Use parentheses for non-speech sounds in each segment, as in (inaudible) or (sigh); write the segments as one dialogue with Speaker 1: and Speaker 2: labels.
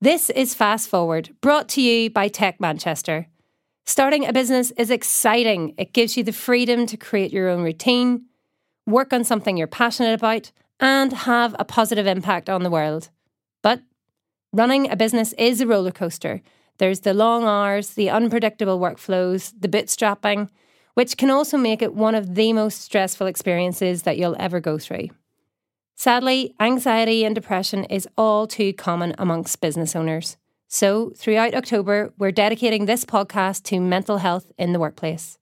Speaker 1: This is Fast Forward, brought to you by Tech Manchester. Starting a business is exciting. It gives you the freedom to create your own routine, work on something you're passionate about, and have a positive impact on the world. But running a business is a roller coaster. There's the long hours, the unpredictable workflows, the bootstrapping, which can also make it one of the most stressful experiences that you'll ever go through. Sadly, anxiety and depression is all too common amongst business owners. So, throughout October, we're dedicating this podcast to mental health in the workplace.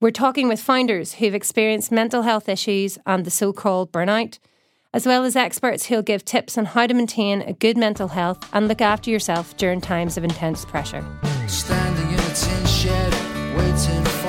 Speaker 1: We're talking with founders who've experienced mental health issues and the so called burnout, as well as experts who'll give tips on how to maintain a good mental health and look after yourself during times of intense pressure. Standing in a tin shed, waiting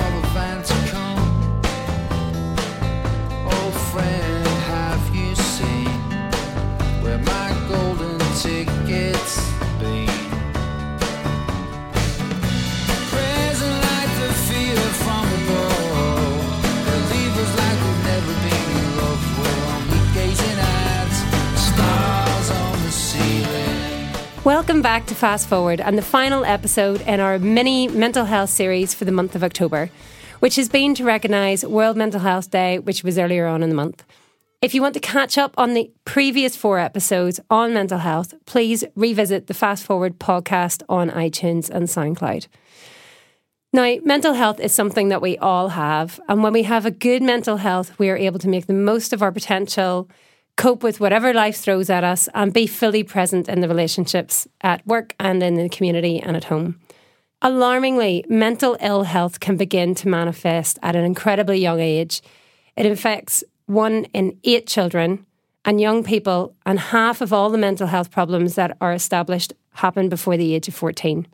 Speaker 1: Welcome back to Fast Forward and the final episode in our mini mental health series for the month of October, which has been to recognise World Mental Health Day, which was earlier on in the month. If you want to catch up on the previous four episodes on mental health, please revisit the Fast Forward podcast on iTunes and SoundCloud. Now, mental health is something that we all have. And when we have a good mental health, we are able to make the most of our potential, cope with whatever life throws at us, and be fully present in the relationships at work and in the community and at home. Alarmingly, mental ill health can begin to manifest at an incredibly young age. It affects one in eight children and young people, and half of all the mental health problems that are established happen before the age of 14.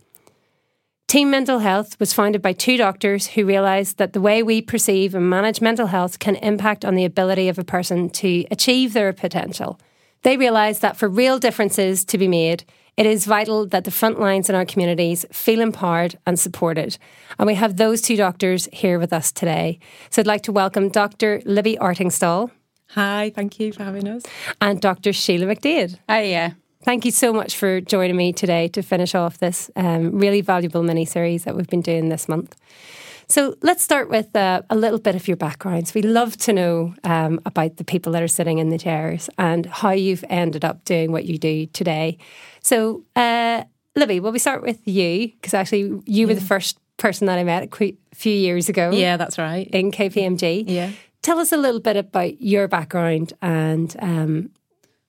Speaker 1: Team Mental Health was founded by two doctors who realised that the way we perceive and manage mental health can impact on the ability of a person to achieve their potential. They realised that for real differences to be made, it is vital that the front lines in our communities feel empowered and supported. And we have those two doctors here with us today. So I'd like to welcome Dr. Libby Artingstall
Speaker 2: Hi, thank you for having us.
Speaker 1: and Dr. Sheila McDade.
Speaker 2: Hi, yeah.
Speaker 1: Thank you so much for joining me today to finish off this um, really valuable mini series that we've been doing this month. So let's start with uh, a little bit of your backgrounds. We love to know um, about the people that are sitting in the chairs and how you've ended up doing what you do today. So, uh, Libby, will we start with you? Because actually, you were the first person that I met a qu- few years ago
Speaker 2: Yeah, that's right.
Speaker 1: in KPMG.
Speaker 2: Yeah.
Speaker 1: Tell us a little bit about your background and um,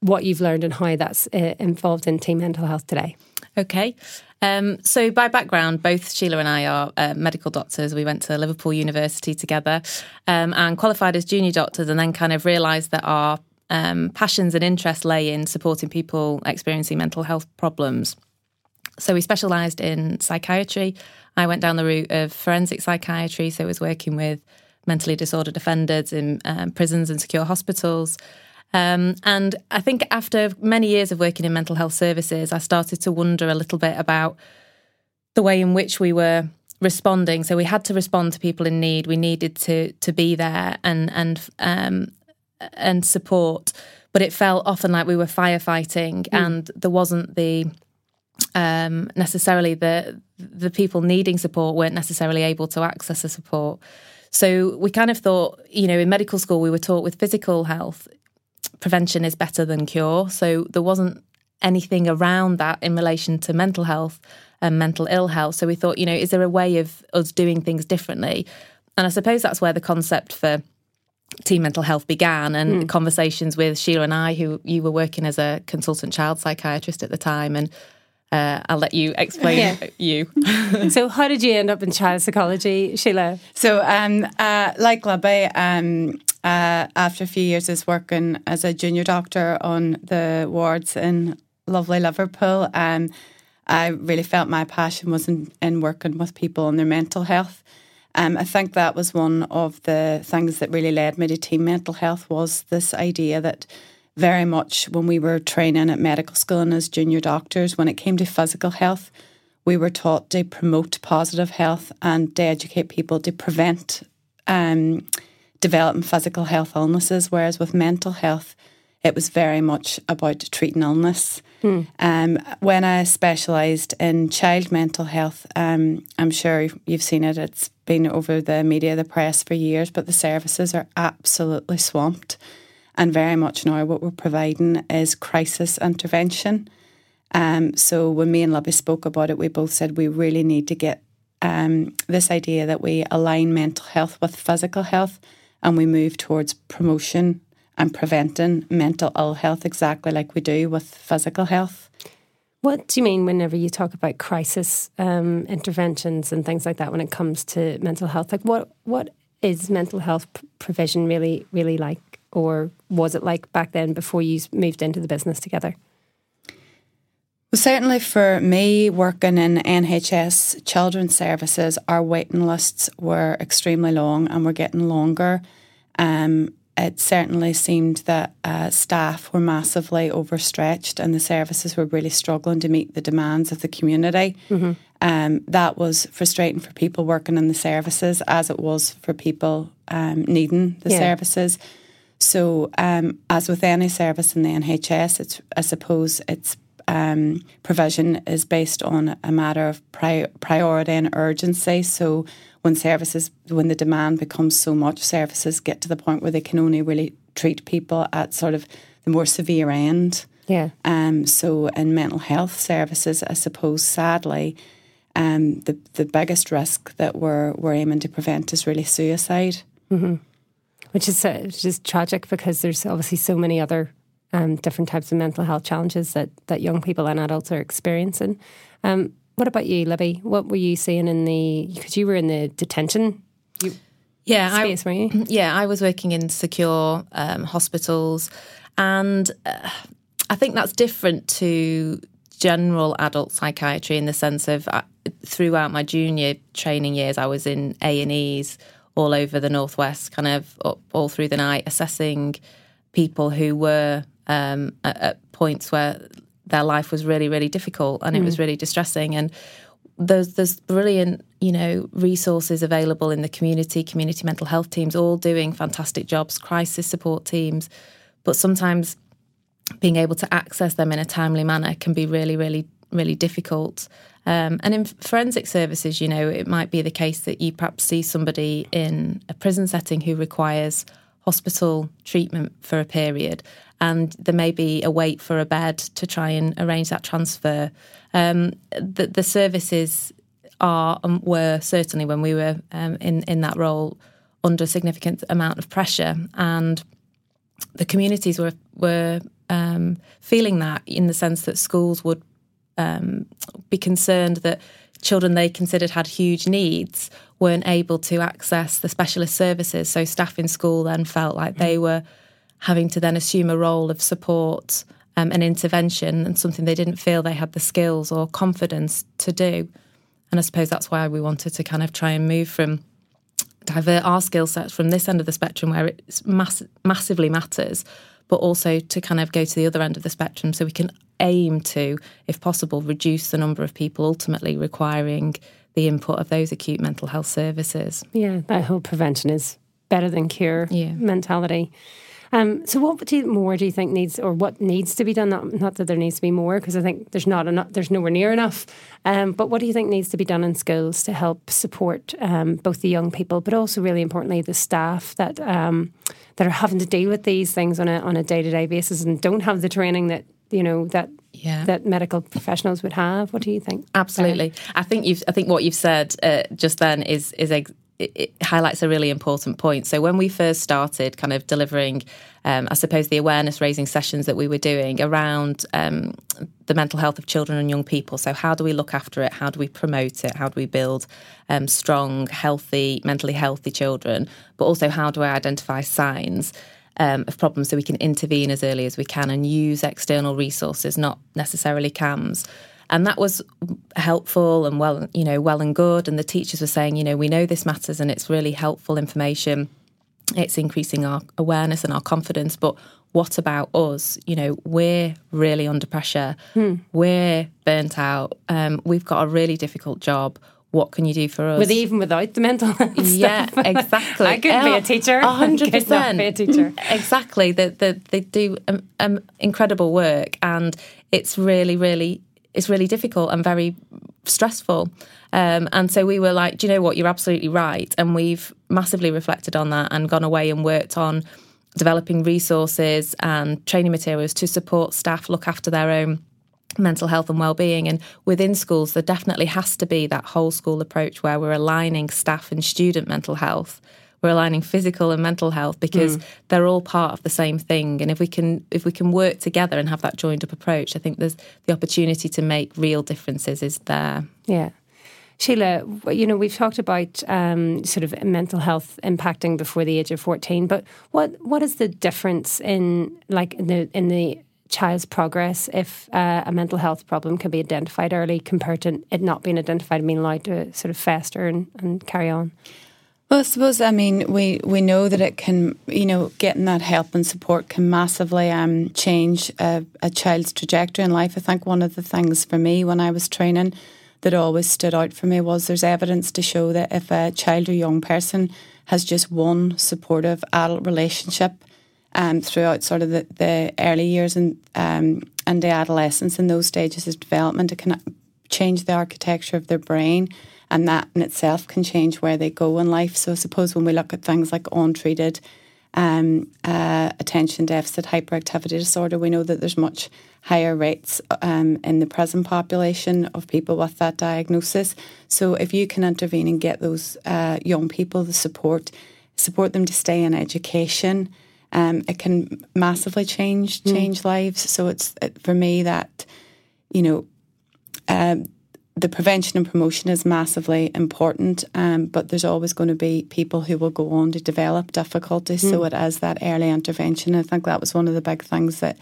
Speaker 1: what you've learned and how that's uh, involved in team mental health today.
Speaker 2: Okay. Um, so, by background, both Sheila and I are uh, medical doctors. We went to Liverpool University together um, and qualified as junior doctors, and then kind of realised that our um, passions and interests lay in supporting people experiencing mental health problems. So, we specialised in psychiatry. I went down the route of forensic psychiatry, so I was working with mentally disordered offenders in um, prisons and secure hospitals. Um, and I think after many years of working in mental health services, I started to wonder a little bit about the way in which we were responding. So we had to respond to people in need. We needed to to be there and and um, and support, but it felt often like we were firefighting, and there wasn't the um, necessarily the the people needing support weren't necessarily able to access the support. So we kind of thought, you know, in medical school we were taught with physical health, prevention is better than cure. So there wasn't anything around that in relation to mental health and mental ill health. So we thought, you know, is there a way of us doing things differently? And I suppose that's where the concept for team mental health began and conversations with Sheila and I, who you were working as a consultant child psychiatrist at the time. And uh, I'll let you explain
Speaker 1: Yeah. (laughs)
Speaker 2: you. (laughs)
Speaker 1: so, how did you end up in child psychology, Sheila?
Speaker 3: So, um, uh, like Libby, um, uh, after a few years as working as a junior doctor on the wards in lovely Liverpool, um, I really felt my passion was in, in working with people and their mental health. Um, I think that was one of the things that really led me to team mental health was this idea that very much when we were training at medical school and as junior doctors, when it came to physical health, we were taught to promote positive health and to educate people to prevent um, developing physical health illnesses. Whereas with mental health, it was very much about treating illness. Um, when I specialised in child mental health, um, I'm sure you've seen it, it's been over the media, the press for years, but the services are absolutely swamped. And very much now, what we're providing is crisis intervention. Um, so when me and Libby spoke about it, we both said we really need to get um, this idea that we align mental health with physical health and we move towards promotion and preventing mental ill health exactly like we do with physical health.
Speaker 1: What do you mean whenever you talk about crisis um, interventions and things like that when it comes to mental health? Like, what what is mental health provision really really like, or was it like back then before you moved into the business together?
Speaker 3: Well, certainly for me, working in NHS children's services, our waiting lists were extremely long and were getting longer. Um, it certainly seemed that uh, staff were massively overstretched and the services were really struggling to meet the demands of the community. Um, that was frustrating for people working in the services as it was for people um, needing the
Speaker 1: Yeah.
Speaker 3: services. So, um, as with any service in the NHS, it's I suppose its um, provision is based on a matter of pri- priority and urgency. So, when services, when the demand becomes so much, services get to the point where they can only really treat people at sort of the more severe end.
Speaker 1: Yeah.
Speaker 3: Um, so in mental health services, I suppose sadly, um, the the biggest risk that we're we're aiming to prevent is really suicide. Mhm.
Speaker 1: which is uh, which is tragic because there's obviously so many other um, different types of mental health challenges that that young people and adults are experiencing. Um, what about you, Libby? What were you seeing in the? Because you were in the detention
Speaker 2: Yeah, I,
Speaker 1: space, were you? (clears throat)
Speaker 2: Yeah, I was working in secure um, hospitals, and uh, I think that's different to general adult psychiatry in the sense of uh, throughout my junior training years, I was in A and E's all over the northwest, kind of up, all through the night, assessing people who were um, at, at points where their life was really, really difficult and it was really distressing. And there's there's brilliant you know resources available in the community community mental health teams all doing fantastic jobs crisis support teams. But sometimes being able to access them in a timely manner can be really really really difficult. Um, and in forensic services you know it might be the case that you perhaps see somebody in a prison setting who requires hospital treatment for a period and there may be a wait for a bed to try and arrange that transfer. Um, the, the services are were certainly when we were um, in in that role under a significant amount of pressure, and the communities were were um, feeling that in the sense that schools would um, be concerned that children they considered had huge needs weren't able to access the specialist services. So staff in school then felt like they were having to then assume a role of support um, and intervention and something they didn't feel they had the skills or confidence to do. And I suppose that's why we wanted to kind of try and move from divert our skill sets from this end of the spectrum where it mass- massively matters, but also to kind of go to the other end of the spectrum so we can aim to, if possible, reduce the number of people ultimately requiring the input of those acute mental health services.
Speaker 1: Yeah, that whole prevention is better than cure
Speaker 2: Yeah.
Speaker 1: mentality. Um, so, what do you, more do you think needs, or what needs to be done? Not, not that there needs to be more, because I think there's not enough. There's nowhere near enough. Um, but what do you think needs to be done in schools to help support um, both the young people, but also really importantly the staff that um, that are having to deal with these things on a on a day to day basis and don't have the training that you know that
Speaker 2: Yeah.
Speaker 1: that medical professionals would have? What do you think?
Speaker 2: Absolutely. I think you've. I think what you've said uh, just then is is ex- it, it highlights a really important point. So when we first started, kind of delivering, um, I suppose the awareness raising sessions that we were doing around um, the mental health of children and young people. So how do we look after it? How do we promote it? How do we build um, strong, healthy, mentally healthy children? But also how do I identify signs? Um, of problems so we can intervene as early as we can and use external resources, not necessarily CAMHS. And that was helpful and well, you know, well and good. And the teachers were saying, you know, we know this matters and it's really helpful information. It's increasing our awareness and our confidence. But what about us? You know, we're really under pressure. We're burnt out. Um, we've got a really difficult job. What can you do for us?
Speaker 1: With even without the mental health
Speaker 2: yeah,
Speaker 1: stuff. (laughs)
Speaker 2: exactly.
Speaker 1: I could be a teacher.
Speaker 2: A (laughs) hundred
Speaker 1: I could not be a teacher. (laughs)
Speaker 2: Exactly. They, they, they do um, um, incredible work, and it's really, really, it's really difficult and very stressful. Um, and so we were like, do you know what? You're absolutely right. And we've massively reflected on that and gone away and worked on developing resources and training materials to support staff look after their own mental health and well-being. And within schools there definitely has to be that whole school approach where we're aligning staff and student mental health. We're aligning physical and mental health because they're all part of the same thing. And if we can if we can work together and have that joined up approach i think there's the opportunity to make real differences is there.
Speaker 1: Yeah. Sheila, you know, we've talked about um, sort of mental health impacting before the age of 14, but what, what is the difference in like in the, in the child's progress if uh, a mental health problem can be identified early compared to it not being identified and being allowed to sort of fester and, and carry on?
Speaker 3: Well, I suppose I mean we we know that it can you know getting that help and support can massively um, change a, a child's trajectory in life. I think one of the things for me when I was training that always stood out for me was there's evidence to show that if a child or young person has just one supportive adult relationship um, throughout sort of the, the early years and um, and the adolescence in those stages of development, it can change the architecture of their brain, and that in itself can change where they go in life. So I suppose when we look at things like untreated um, uh, attention deficit hyperactivity disorder, we know that there's much higher rates um, in the present population of people with that diagnosis. So if you can intervene and get those uh, young people the support, support them to stay in education, um, it can massively change change lives. So it's it, for me that you know um, the prevention and promotion is massively important, um, but there's always going to be people who will go on to develop difficulties. So it is that early intervention. I think that was one of the big things that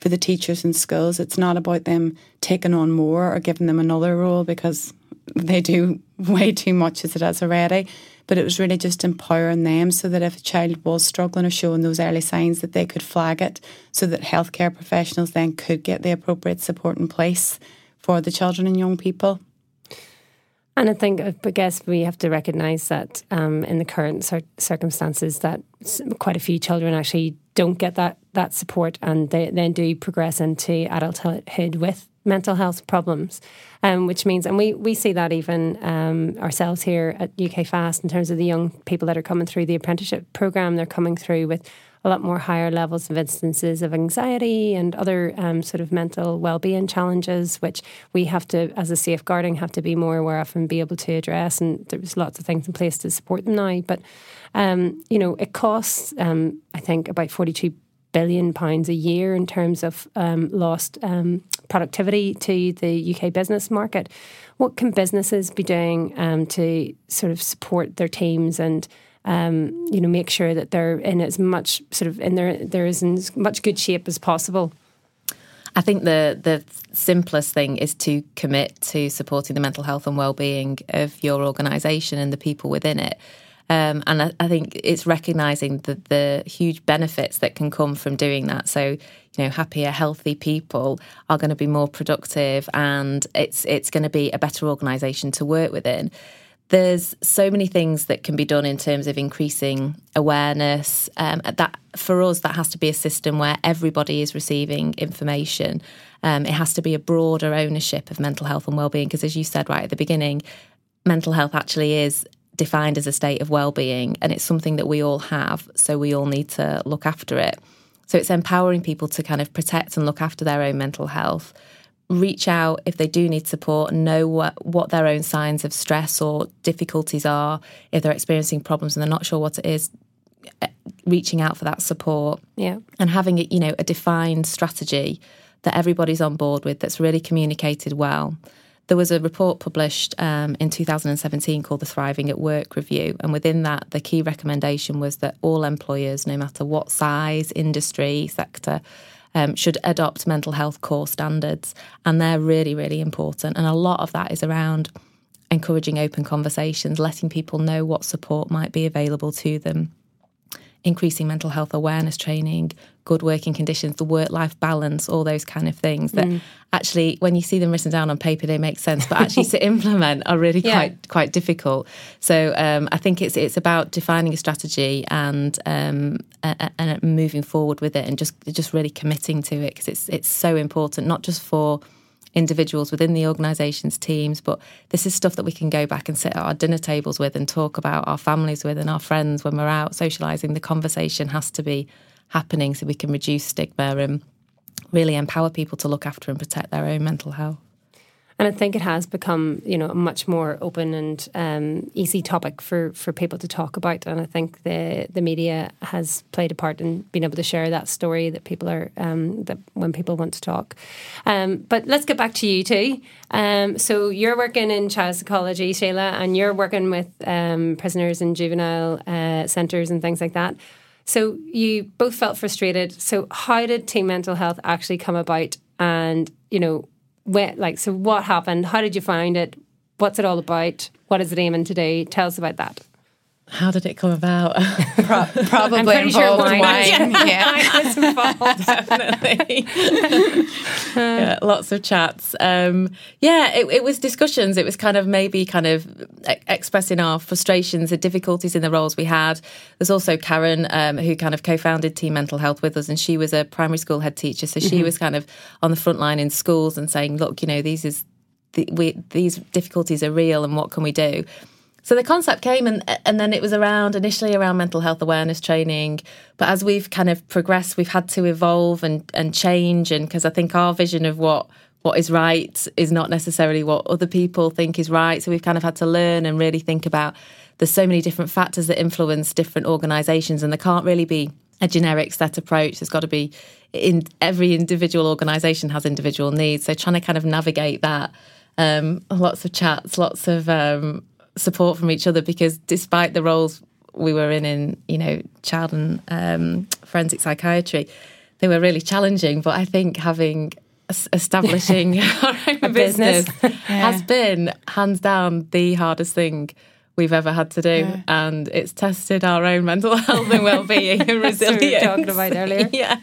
Speaker 3: for the teachers in schools, it's not about them taking on more or giving them another role because they do (laughs) way too much as it is already. But it was really just empowering them so that if a child was struggling or showing those early signs that they could flag it so that healthcare professionals then could get the appropriate support in place for the children and young people.
Speaker 1: And I think, I guess we have to recognise that um, in the current cir- circumstances, that quite a few children actually don't get that that support, and they then do progress into adulthood with mental health problems, um, which means, and we we see that even um, ourselves here at UK Fast in terms of the young people that are coming through the apprenticeship program, they're coming through with a lot more higher levels of instances of anxiety and other um, sort of mental well-being challenges, which we have to, as a safeguarding, have to be more aware of and be able to address. And there's lots of things in place to support them now. But um, you know, it costs, um, I think, about forty-two billion pounds a year in terms of um, lost um, productivity to the UK business market. What can businesses be doing um, to sort of support their teams and um, you know make sure that they're in as much sort of in their there is in as much good shape as possible?
Speaker 2: I think the the simplest thing is to commit to supporting the mental health and well-being of your organisation and the people within it. Um, and I, I think it's recognising the, the huge benefits that can come from doing that. So, you know, happier, healthy people are going to be more productive, and it's it's going to be a better organisation to work within. There's so many things that can be done in terms of increasing awareness. Um, that for us, that has to be a system where everybody is receiving information. Um, it has to be a broader ownership of mental health and well-being, because as you said right at the beginning, mental health actually is defined as a state of well-being and it's something that we all have so we all need to look after it so it's empowering people to kind of protect and look after their own mental health reach out if they do need support and know what, what their own signs of stress or difficulties are if they're experiencing problems and they're not sure what it is eh, reaching out for that support
Speaker 1: Yeah.
Speaker 2: and having it you know a defined strategy that everybody's on board with that's really communicated well there was a report published um, in 2017 called the Thriving at Work Review. And within that, the key recommendation was that all employers, no matter what size, industry, sector, um, should adopt mental health core standards. And they're really, really important. And a lot of that is around encouraging open conversations, letting people know what support might be available to them. Increasing mental health awareness training, good working conditions, the work life balance, all those kind of things that actually, when you see them written down on paper, they make sense, but actually (laughs) to implement are really
Speaker 1: Yeah.
Speaker 2: quite quite difficult. So um, I think it's it's about defining a strategy and um, a- a- and moving forward with it, and just just really committing to it because it's it's so important, not just for individuals within the organisation's teams, but this is stuff that we can go back and sit at our dinner tables with and talk about our families with and our friends when we're out socialising. The conversation has to be happening so we can reduce stigma and really empower people to look after and protect their own mental health.
Speaker 1: And I think it has become, you know, a much more open and um, easy topic for, for people to talk about. And I think the the media has played a part in being able to share that story that people are um, that when people want to talk. Um, but let's get back to you too. Um, so you're working in child psychology, Sheila, and you're working with um, prisoners and juvenile uh, centres and things like that. So you both felt frustrated. So how did team mental health actually come about? And you know, where, like, so what happened? How did you find it? What's it all about? What is it aiming to do? Tell us about that.
Speaker 2: How did it come about? (laughs)
Speaker 3: Pro- probably
Speaker 1: pretty sure
Speaker 3: involved
Speaker 1: wine.
Speaker 3: wine. (laughs) Yeah.
Speaker 1: I was involved.
Speaker 2: Definitely. (laughs) yeah, lots of chats. Um, yeah, it, it was discussions. It was kind of maybe kind of e- expressing our frustrations, the difficulties in the roles we had. There's also Karen, um, who kind of co-founded Team Mental Health with us, and she was a primary school head teacher. So she was kind of on the front line in schools and saying, "Look, you know, these is the, we, these difficulties are real, and what can we do?" So the concept came, and and then it was around initially around mental health awareness training. But as we've kind of progressed, we've had to evolve and and change, and because I think our vision of what what is right is not necessarily what other people think is right. So we've kind of had to learn and really think about. There's so many different factors that influence different organisations, and there can't really be a generic set approach. There's got to be in every individual organisation has individual needs. So trying to kind of navigate that. Um, lots of chats, lots of um, support from each other because despite the roles we were in in you know child and um, forensic psychiatry, they were really challenging. But I think having establishing (laughs) our own
Speaker 1: business.
Speaker 2: business, (laughs) has been hands down the hardest thing we've ever had to do, and it's tested our own mental health and well-being and (laughs)
Speaker 1: what we were
Speaker 2: resilience.
Speaker 1: talking about earlier. (laughs)
Speaker 2: yeah,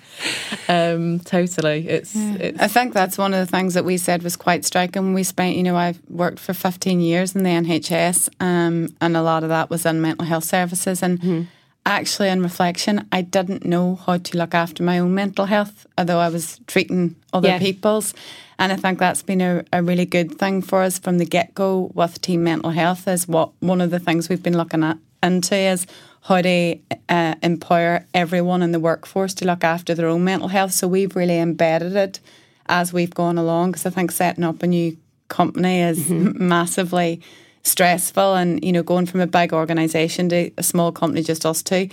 Speaker 2: um, totally. It's it's
Speaker 3: I think that's one of the things that we said was quite striking. We spent, you know, I've worked for 15 years in the NHS, um, and a lot of that was in mental health services. And actually, in reflection, I didn't know how to look after my own mental health, although I was treating other
Speaker 1: Yeah.
Speaker 3: people's. And I think that's been a, a really good thing for us from the get go with team mental health. Is what one of the things we've been looking at into is how to uh, empower everyone in the workforce to look after their own mental health. So we've really embedded it as we've gone along because I think setting up a new company is massively stressful and you know going from a big organization to a small company just us two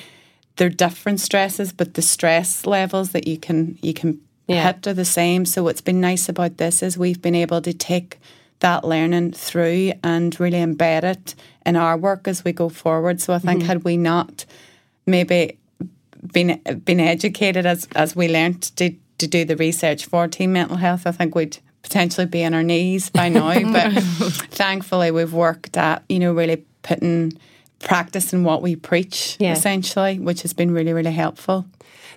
Speaker 3: they're different stresses but the stress levels that you can you can
Speaker 1: Yeah.
Speaker 3: hit are the same so what's been nice about this is we've been able to take that learning through and really embed it in our work as we go forward so I think mm-hmm. had we not maybe been been educated as as we learnt to to do the research for team mental health, I think we'd potentially be on our knees by now. (laughs) but thankfully, we've worked at you know really putting practicing what we preach
Speaker 1: Yeah.
Speaker 3: essentially, which has been really really helpful.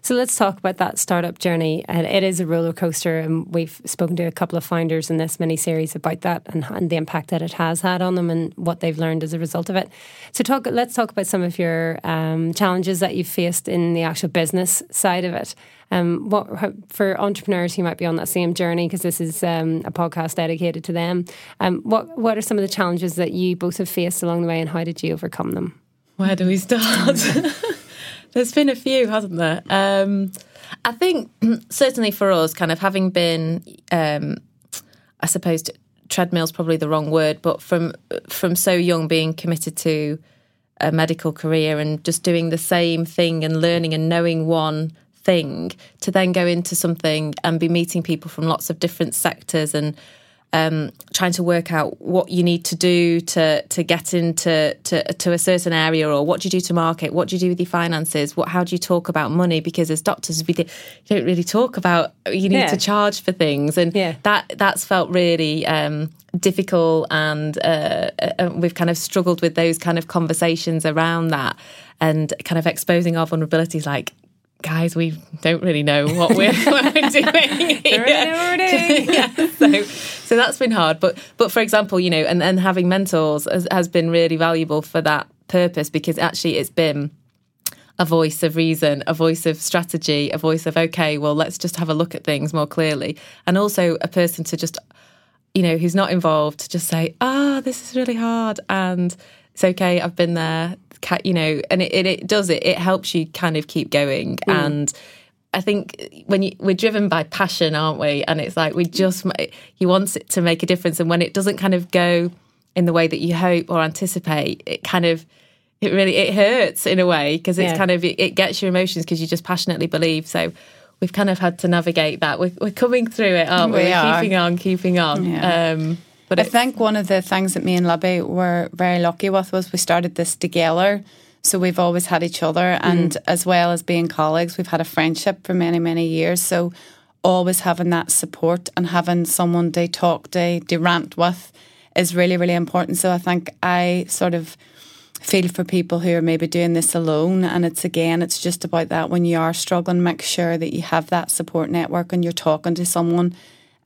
Speaker 1: So let's talk about that startup journey. And it is a roller coaster, and we've spoken to a couple of founders in this mini series about that and, and the impact that it has had on them and what they've learned as a result of it. So talk. Let's talk about some of your um, challenges that you've faced in the actual business side of it. Um, what for entrepreneurs who might be on that same journey, because this is um, a podcast dedicated to them. Um, what what are some of the challenges that you both have faced along the way, and how did you overcome them?
Speaker 2: Where do we start? (laughs) There's been a few, hasn't there? Um, I think (clears throat) certainly for us, kind of having been, um, I suppose, treadmill's probably the wrong word, but from from so young, being committed to a medical career and just doing the same thing and learning and knowing one thing to then go into something and be meeting people from lots of different sectors and um, trying to work out what you need to do to to get into to, to a certain area, or what do you do to market, what do you do with your finances, what how do you talk about money? Because as doctors, we don't really talk about you need
Speaker 1: Yeah.
Speaker 2: to charge for things, and
Speaker 1: Yeah.
Speaker 2: that that's felt really um, difficult, and uh, uh, we've kind of struggled with those kind of conversations around that, and kind of exposing our vulnerabilities, like. Guys, we don't really know what we're, (laughs) doing. (laughs)
Speaker 1: Don't really know what we're doing. (laughs)
Speaker 2: yeah, so so that's been hard. But but for example, you know, and, and having mentors has, has been really valuable for that purpose because actually it's been a voice of reason, a voice of strategy, a voice of okay, well, let's just have a look at things more clearly, and also a person to just you know who's not involved to just say, ah, this is really hard, and it's okay. I've been there, you know, and it, it, it does it. It helps you kind of keep going and. I think when you, we're driven by passion, aren't we? And it's like we just ma- you want it to make a difference, and when it doesn't kind of go in the way that you hope or anticipate, it kind of it really it hurts in a way because it's
Speaker 1: Yeah.
Speaker 2: kind of it, it gets your emotions because you just passionately believe. So we've kind of had to navigate that. We're, we're coming through it, aren't we?
Speaker 3: We
Speaker 2: We're keeping on, keeping on.
Speaker 3: Yeah.
Speaker 2: Um, but
Speaker 3: I think one of the things that me and Libby were very lucky with was we started this together. So we've always had each other, and as well as being colleagues, we've had a friendship for many, many years. So always having that support and having someone to talk to, to rant with is really, really important. So I think I sort of feel for people who are maybe doing this alone. And it's again, it's just about that when you are struggling, make sure that you have that support network and you're talking to someone.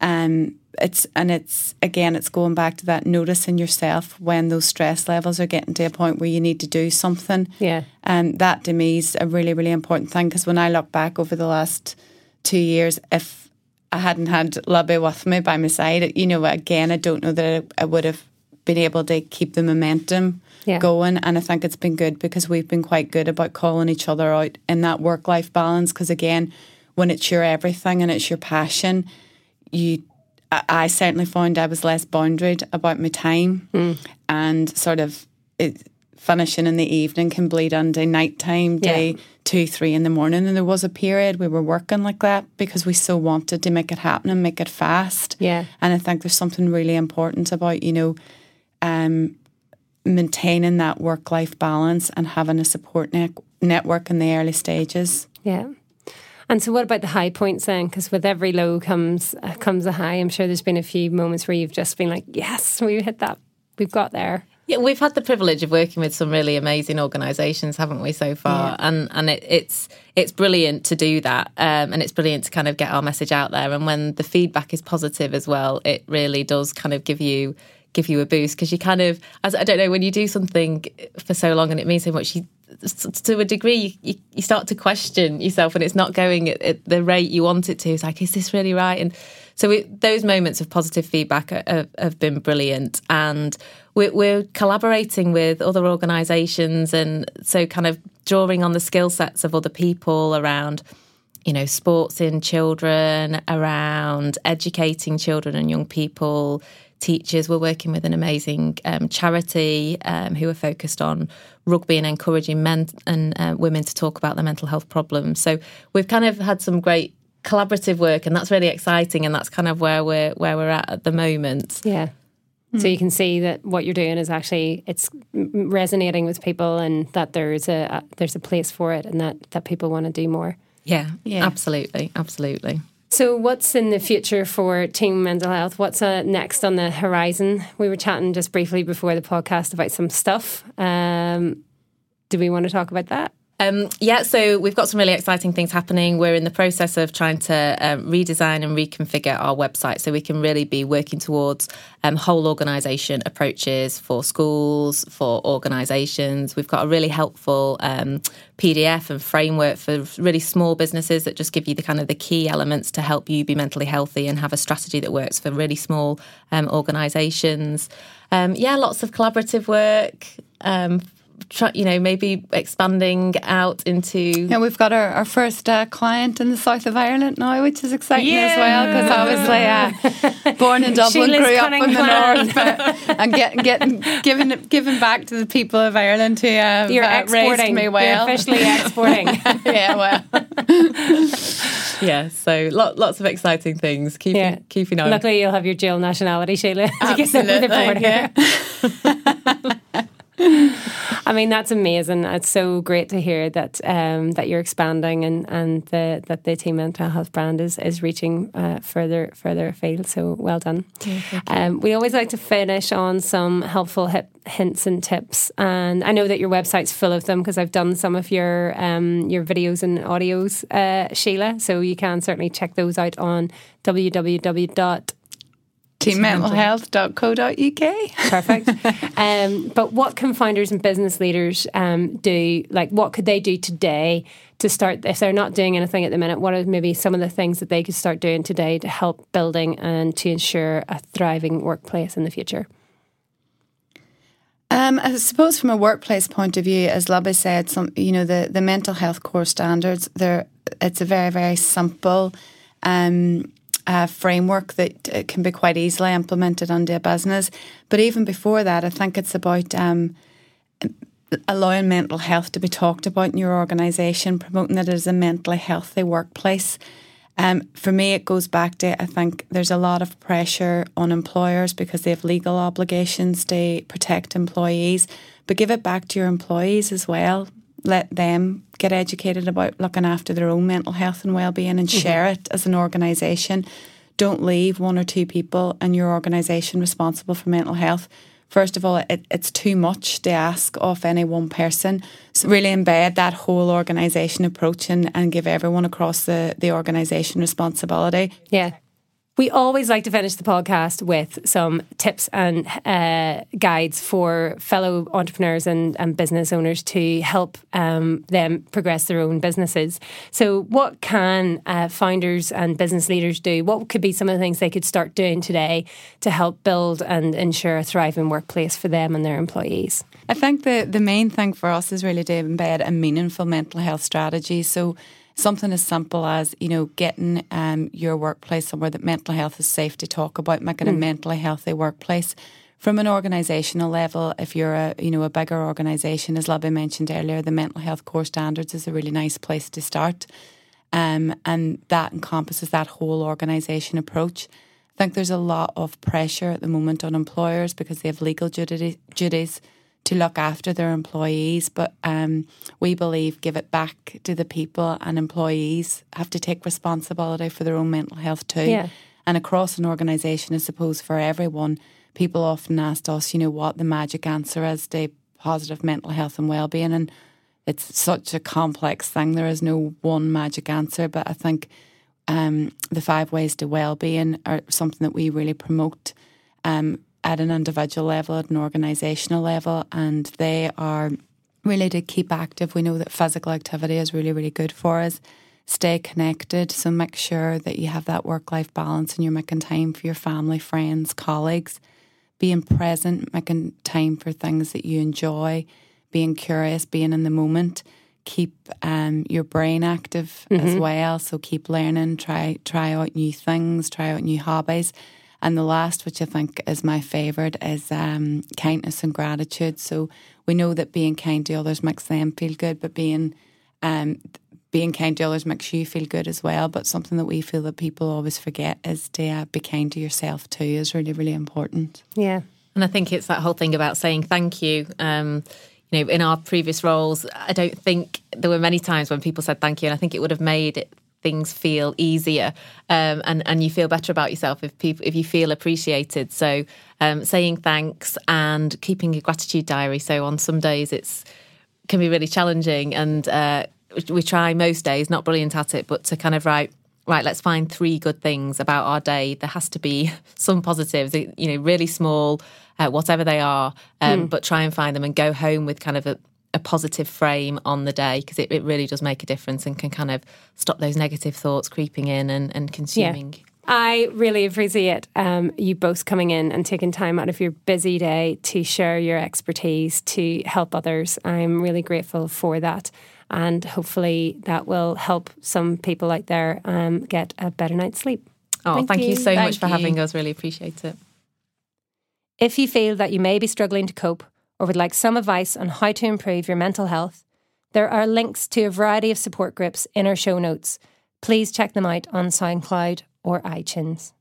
Speaker 3: Um, it's and it's again, it's going back to that noticing yourself when those stress levels are getting to a point where you need to do something.
Speaker 1: Yeah.
Speaker 3: And that to me is a really, really important thing because when I look back over the last two years, if I hadn't had Libby with me by my side, you know, again, I don't know that I, I would have been able to keep the momentum
Speaker 1: Yeah.
Speaker 3: going. And I think it's been good because we've been quite good about calling each other out in that work life balance. Because again, when it's your everything and it's your passion, you. I I certainly found I was less boundaried about my time and sort of it, finishing in the evening can bleed into nighttime, day
Speaker 1: Yeah.
Speaker 3: two, three in the morning. And there was a period we were working like that because we so wanted to make it happen and make it fast.
Speaker 1: Yeah.
Speaker 3: And I think there's something really important about, you know, um, maintaining that work life balance and having a support net- network in the early stages.
Speaker 1: Yeah. And so, what about the high points then? Because with every low comes uh, comes a high. I'm sure there's been a few moments where you've just been like, "Yes, we hit that. We've got there."
Speaker 2: Yeah, we've had the privilege of working with some really amazing organisations, haven't we, so far? And and it, it's it's brilliant to do that, um, and it's brilliant to kind of get our message out there. And when the feedback is positive as well, it really does kind of give you give you a boost because you kind of, as I don't know, when you do something for so long and it means so much, you to a degree you, you, start to question yourself when it's not going at, at the rate you want it to. It's like, is this really right? And so those moments of positive feedback have, been brilliant, and we're, we're collaborating with other organisations, and so kind of drawing on the skill sets of other people around, you know, sports in children, around educating children and young people. Teachers, we're working with an amazing um, charity um, who are focused on rugby and encouraging men and uh, women to talk about their mental health problems. So we've kind of had some great collaborative work, and that's really exciting. And that's kind of where we're where we're at at the moment.
Speaker 1: Yeah. So you can see that what you're doing is actually it's resonating with people, and that there's a, a there's a place for it, and that that people want to do more.
Speaker 2: Yeah,
Speaker 3: Yeah.
Speaker 2: absolutely, absolutely.
Speaker 1: So, what's in the future for Team Mental Health? What's uh, next on the horizon? We were chatting just briefly before the podcast about some stuff. Um, do we want to talk about that?
Speaker 2: Um, yeah, so we've got some really exciting things happening. We're in the process of trying to um, redesign and reconfigure our website so we can really be working towards um, whole organisation approaches for schools, for organisations. We've got a really helpful um, PDF and framework for really small businesses that just give you the kind of the key elements to help you be mentally healthy and have a strategy that works for really small um, organisations. Um, yeah, lots of collaborative work. Um, try, you know, maybe expanding out into.
Speaker 3: Yeah, we've got our, our first uh, client in the south of Ireland now, which is exciting as well because obviously uh, (laughs) born in Dublin, grew up in the north, but, and getting getting giving it- giving back to the people of Ireland who have
Speaker 1: You're
Speaker 3: uh, raised
Speaker 1: exporting.
Speaker 3: me well.
Speaker 1: You're officially exporting. (laughs)
Speaker 3: yeah, well, (laughs)
Speaker 2: yeah, so lot, lots of exciting things. Keeping
Speaker 1: Yeah.
Speaker 2: keeping on.
Speaker 1: Luckily, you'll have your dual nationality, Sheila. to get over the
Speaker 3: Absolutely,
Speaker 1: border. I mean, that's amazing. It's so great to hear that um, that you're expanding and and the, that the Team Mental Health brand is is reaching uh, further further afield. So well done. um, we always like to finish on some helpful hip hints and tips, and I know that your website's full of them because I've done some of your um, your videos and audios, uh, Sheila. So you can certainly check those out on www
Speaker 3: teammentalhealth.co.uk.
Speaker 1: Perfect. (laughs) um, but what can founders and business leaders um, do? Like, what could they do today to start? If they're not doing anything at the minute, what are maybe some of the things that they could start doing today to help building and to ensure a thriving workplace in the future?
Speaker 3: Um, I suppose from a workplace point of view, as Libby said, some you know the, the mental health core standards. They're it's a very very simple um, uh, framework that uh, can be quite easily implemented under a business. But even before that, I think it's about um, allowing mental health to be talked about in your organisation, promoting it as a mentally healthy workplace. Um, for me, it goes back to I think there's a lot of pressure on employers because they have legal obligations to protect employees, but give it back to your employees as well. Let them get educated about looking after their own mental health and well-being, and mm-hmm. share it as an organisation. Don't leave one or two people in your organisation responsible for mental health. First of all, it, it's too much to ask of any one person. So really embed that whole organisation approach and, and give everyone across the, the organisation responsibility.
Speaker 1: Yeah. We always like to finish the podcast with some tips and uh, guides for fellow entrepreneurs and, and business owners to help um, them progress their own businesses. So, what can uh, founders and business leaders do? What could be some of the things they could start doing today to help build and ensure a thriving workplace for them and their employees?
Speaker 3: I think the, the main thing for us is really to embed a meaningful mental health strategy. So something as simple as you know getting um, your workplace somewhere that mental health is safe to talk about, making a mentally healthy workplace. From an organisational level, if you're a you know a bigger organisation, as Libby mentioned earlier, the mental health core standards is a really nice place to start, um, and that encompasses that whole organisation approach. I think there's a lot of pressure at the moment on employers because they have legal duty, duties to look after their employees, but um, we believe give it back to the people and employees have to take responsibility for their own mental health too.
Speaker 1: Yeah.
Speaker 3: And across an organisation, I suppose for everyone, people often ask us, you know, what the magic answer is to positive mental health and well-being, and it's such a complex thing. There is no one magic answer, but I think um, the five ways to well-being are something that we really promote. Um, at an individual level, at an organisational level, and they are really to keep active. We know that physical activity is really, really good for us. Stay connected, so make sure that you have that work life balance and you're making time for your family, friends, colleagues. Being present, making time for things that you enjoy, being curious, being in the moment. Keep um, your brain active as well. So keep learning, try try out new things, try out new hobbies. And the last, which I think is my favourite, is um, kindness and gratitude. So we know that being kind to others makes them feel good, but being um, being kind to others makes you feel good as well. But something that we feel that people always forget is to uh, be kind to yourself too is really, really important.
Speaker 1: Yeah.
Speaker 2: And I think it's that whole thing about saying thank you. Um, you know, in our previous roles, I don't think there were many times when people said thank you, and I think it would have made it, things feel easier, um, and and you feel better about yourself if people if you feel appreciated. So, um, saying thanks and keeping a gratitude diary. So on some days it's can be really challenging, and uh, we- try most days, not brilliant at it, but to kind of write right, let's find three good things about our day. There has to be (laughs) some positives, you know, really small, uh, whatever they are, um, but try and find them and go home with kind of a, a positive frame on the day because it, it really does make a difference and can kind of stop those negative thoughts creeping in and, and consuming.
Speaker 1: I really appreciate um, you both coming in and taking time out of your busy day to share your expertise to help others. I'm really grateful for that. And hopefully that will help some people out there um, get a better night's sleep.
Speaker 2: Oh,
Speaker 1: Thank
Speaker 2: thank, you.
Speaker 1: you.
Speaker 2: so
Speaker 3: Thank
Speaker 2: much for
Speaker 3: you.
Speaker 2: having us. Really appreciate it.
Speaker 1: If you feel that you may be struggling to cope or would like some advice on how to improve your mental health, there are links to a variety of support groups in our show notes. Please check them out on SoundCloud or iTunes.